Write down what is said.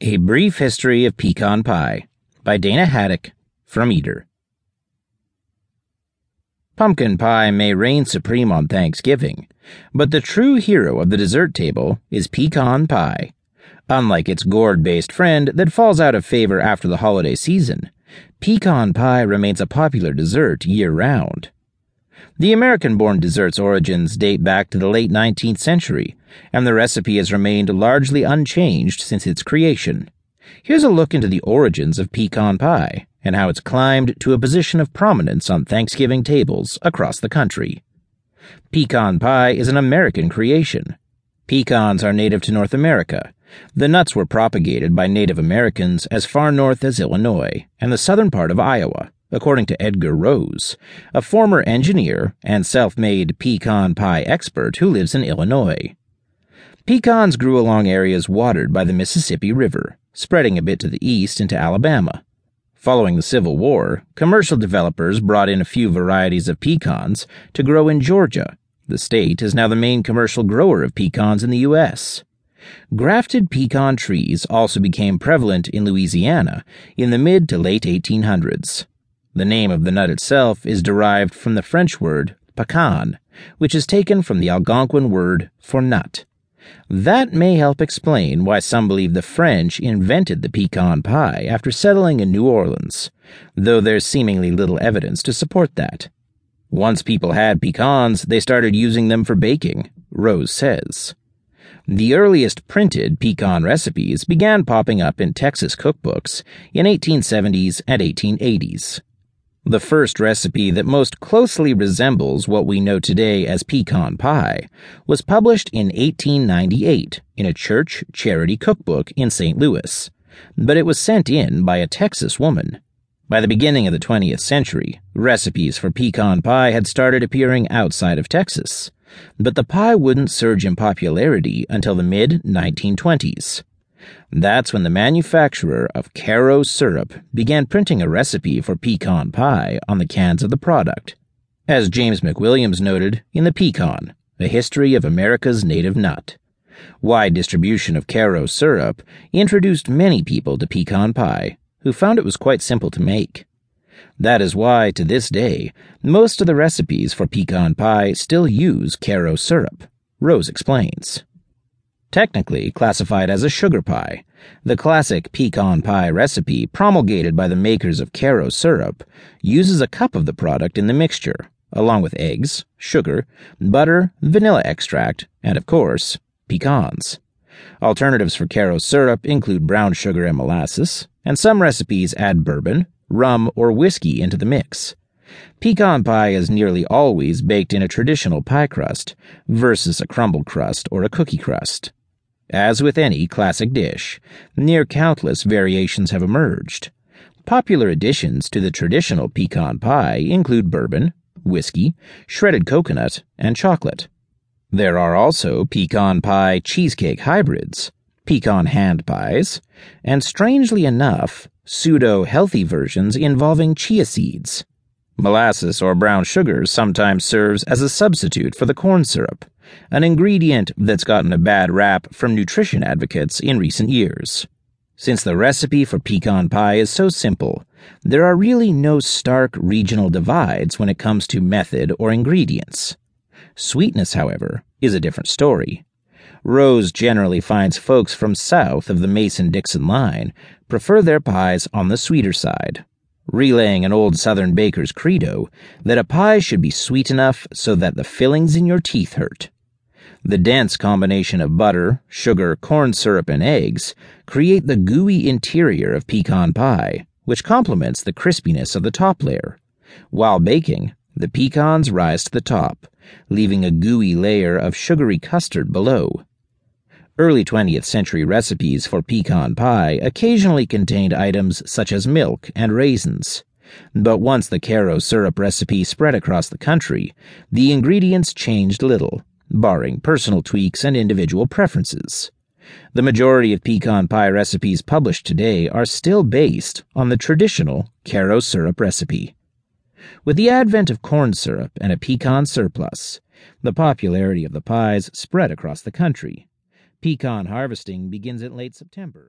A Brief History of Pecan Pie by Dana Hatic from Eater. Pumpkin pie may reign supreme on Thanksgiving, but the true hero of the dessert table is pecan pie. Unlike its gourd based friend that falls out of favor after the holiday season, pecan pie remains a popular dessert year round. The American born dessert's origins date back to the late 19th century, and the recipe has remained largely unchanged since its creation. Here's a look into the origins of pecan pie and how it's climbed to a position of prominence on Thanksgiving tables across the country. Pecan pie is an American creation. Pecans are native to North America. The nuts were propagated by Native Americans as far north as Illinois and the southern part of Iowa according to Edgar Rose, a former engineer and self made pecan pie expert who lives in Illinois. Pecans grew along areas watered by the Mississippi River, spreading a bit to the east into Alabama. Following the Civil War, commercial developers brought in a few varieties of pecans to grow in Georgia. The state is now the main commercial grower of pecans in the U.S. Grafted pecan trees also became prevalent in Louisiana in the mid to late 1800s. The name of the nut itself is derived from the French word pecan, which is taken from the Algonquin word for nut. That may help explain why some believe the French invented the pecan pie after settling in New Orleans, though there's seemingly little evidence to support that. Once people had pecans, they started using them for baking, Rose says. The earliest printed pecan recipes began popping up in Texas cookbooks in 1870s and 1880s. The first recipe that most closely resembles what we know today as pecan pie was published in 1898 in a church charity cookbook in St. Louis, but it was sent in by a Texas woman. By the beginning of the 20th century, recipes for pecan pie had started appearing outside of Texas, but the pie wouldn't surge in popularity until the mid 1920s. That's when the manufacturer of Karo syrup began printing a recipe for pecan pie on the cans of the product. As James McWilliams noted in The Pecan, A History of America's Native Nut. Wide distribution of Karo syrup introduced many people to pecan pie, who found it was quite simple to make. That is why, to this day, most of the recipes for pecan pie still use Karo syrup, Rose explains. Technically classified as a sugar pie, the classic pecan pie recipe promulgated by the makers of Karo syrup uses a cup of the product in the mixture, along with eggs, sugar, butter, vanilla extract, and of course, pecans. Alternatives for Karo syrup include brown sugar and molasses, and some recipes add bourbon, rum, or whiskey into the mix. Pecan pie is nearly always baked in a traditional pie crust versus a crumble crust or a cookie crust. As with any classic dish, near countless variations have emerged. Popular additions to the traditional pecan pie include bourbon, whiskey, shredded coconut, and chocolate. There are also pecan pie cheesecake hybrids, pecan hand pies, and strangely enough, pseudo healthy versions involving chia seeds. Molasses or brown sugar sometimes serves as a substitute for the corn syrup, an ingredient that's gotten a bad rap from nutrition advocates in recent years. Since the recipe for pecan pie is so simple, there are really no stark regional divides when it comes to method or ingredients. Sweetness, however, is a different story. Rose generally finds folks from south of the Mason Dixon line prefer their pies on the sweeter side, relaying an old Southern baker's credo that a pie should be sweet enough so that the fillings in your teeth hurt. The dense combination of butter, sugar, corn syrup, and eggs create the gooey interior of pecan pie, which complements the crispiness of the top layer. While baking, the pecans rise to the top, leaving a gooey layer of sugary custard below. Early 20th century recipes for pecan pie occasionally contained items such as milk and raisins. But once the Karo syrup recipe spread across the country, the ingredients changed little, barring personal tweaks and individual preferences. The majority of pecan pie recipes published today are still based on the traditional Karo syrup recipe. With the advent of corn syrup and a pecan surplus, the popularity of the pies spread across the country. Pecan harvesting begins in late September.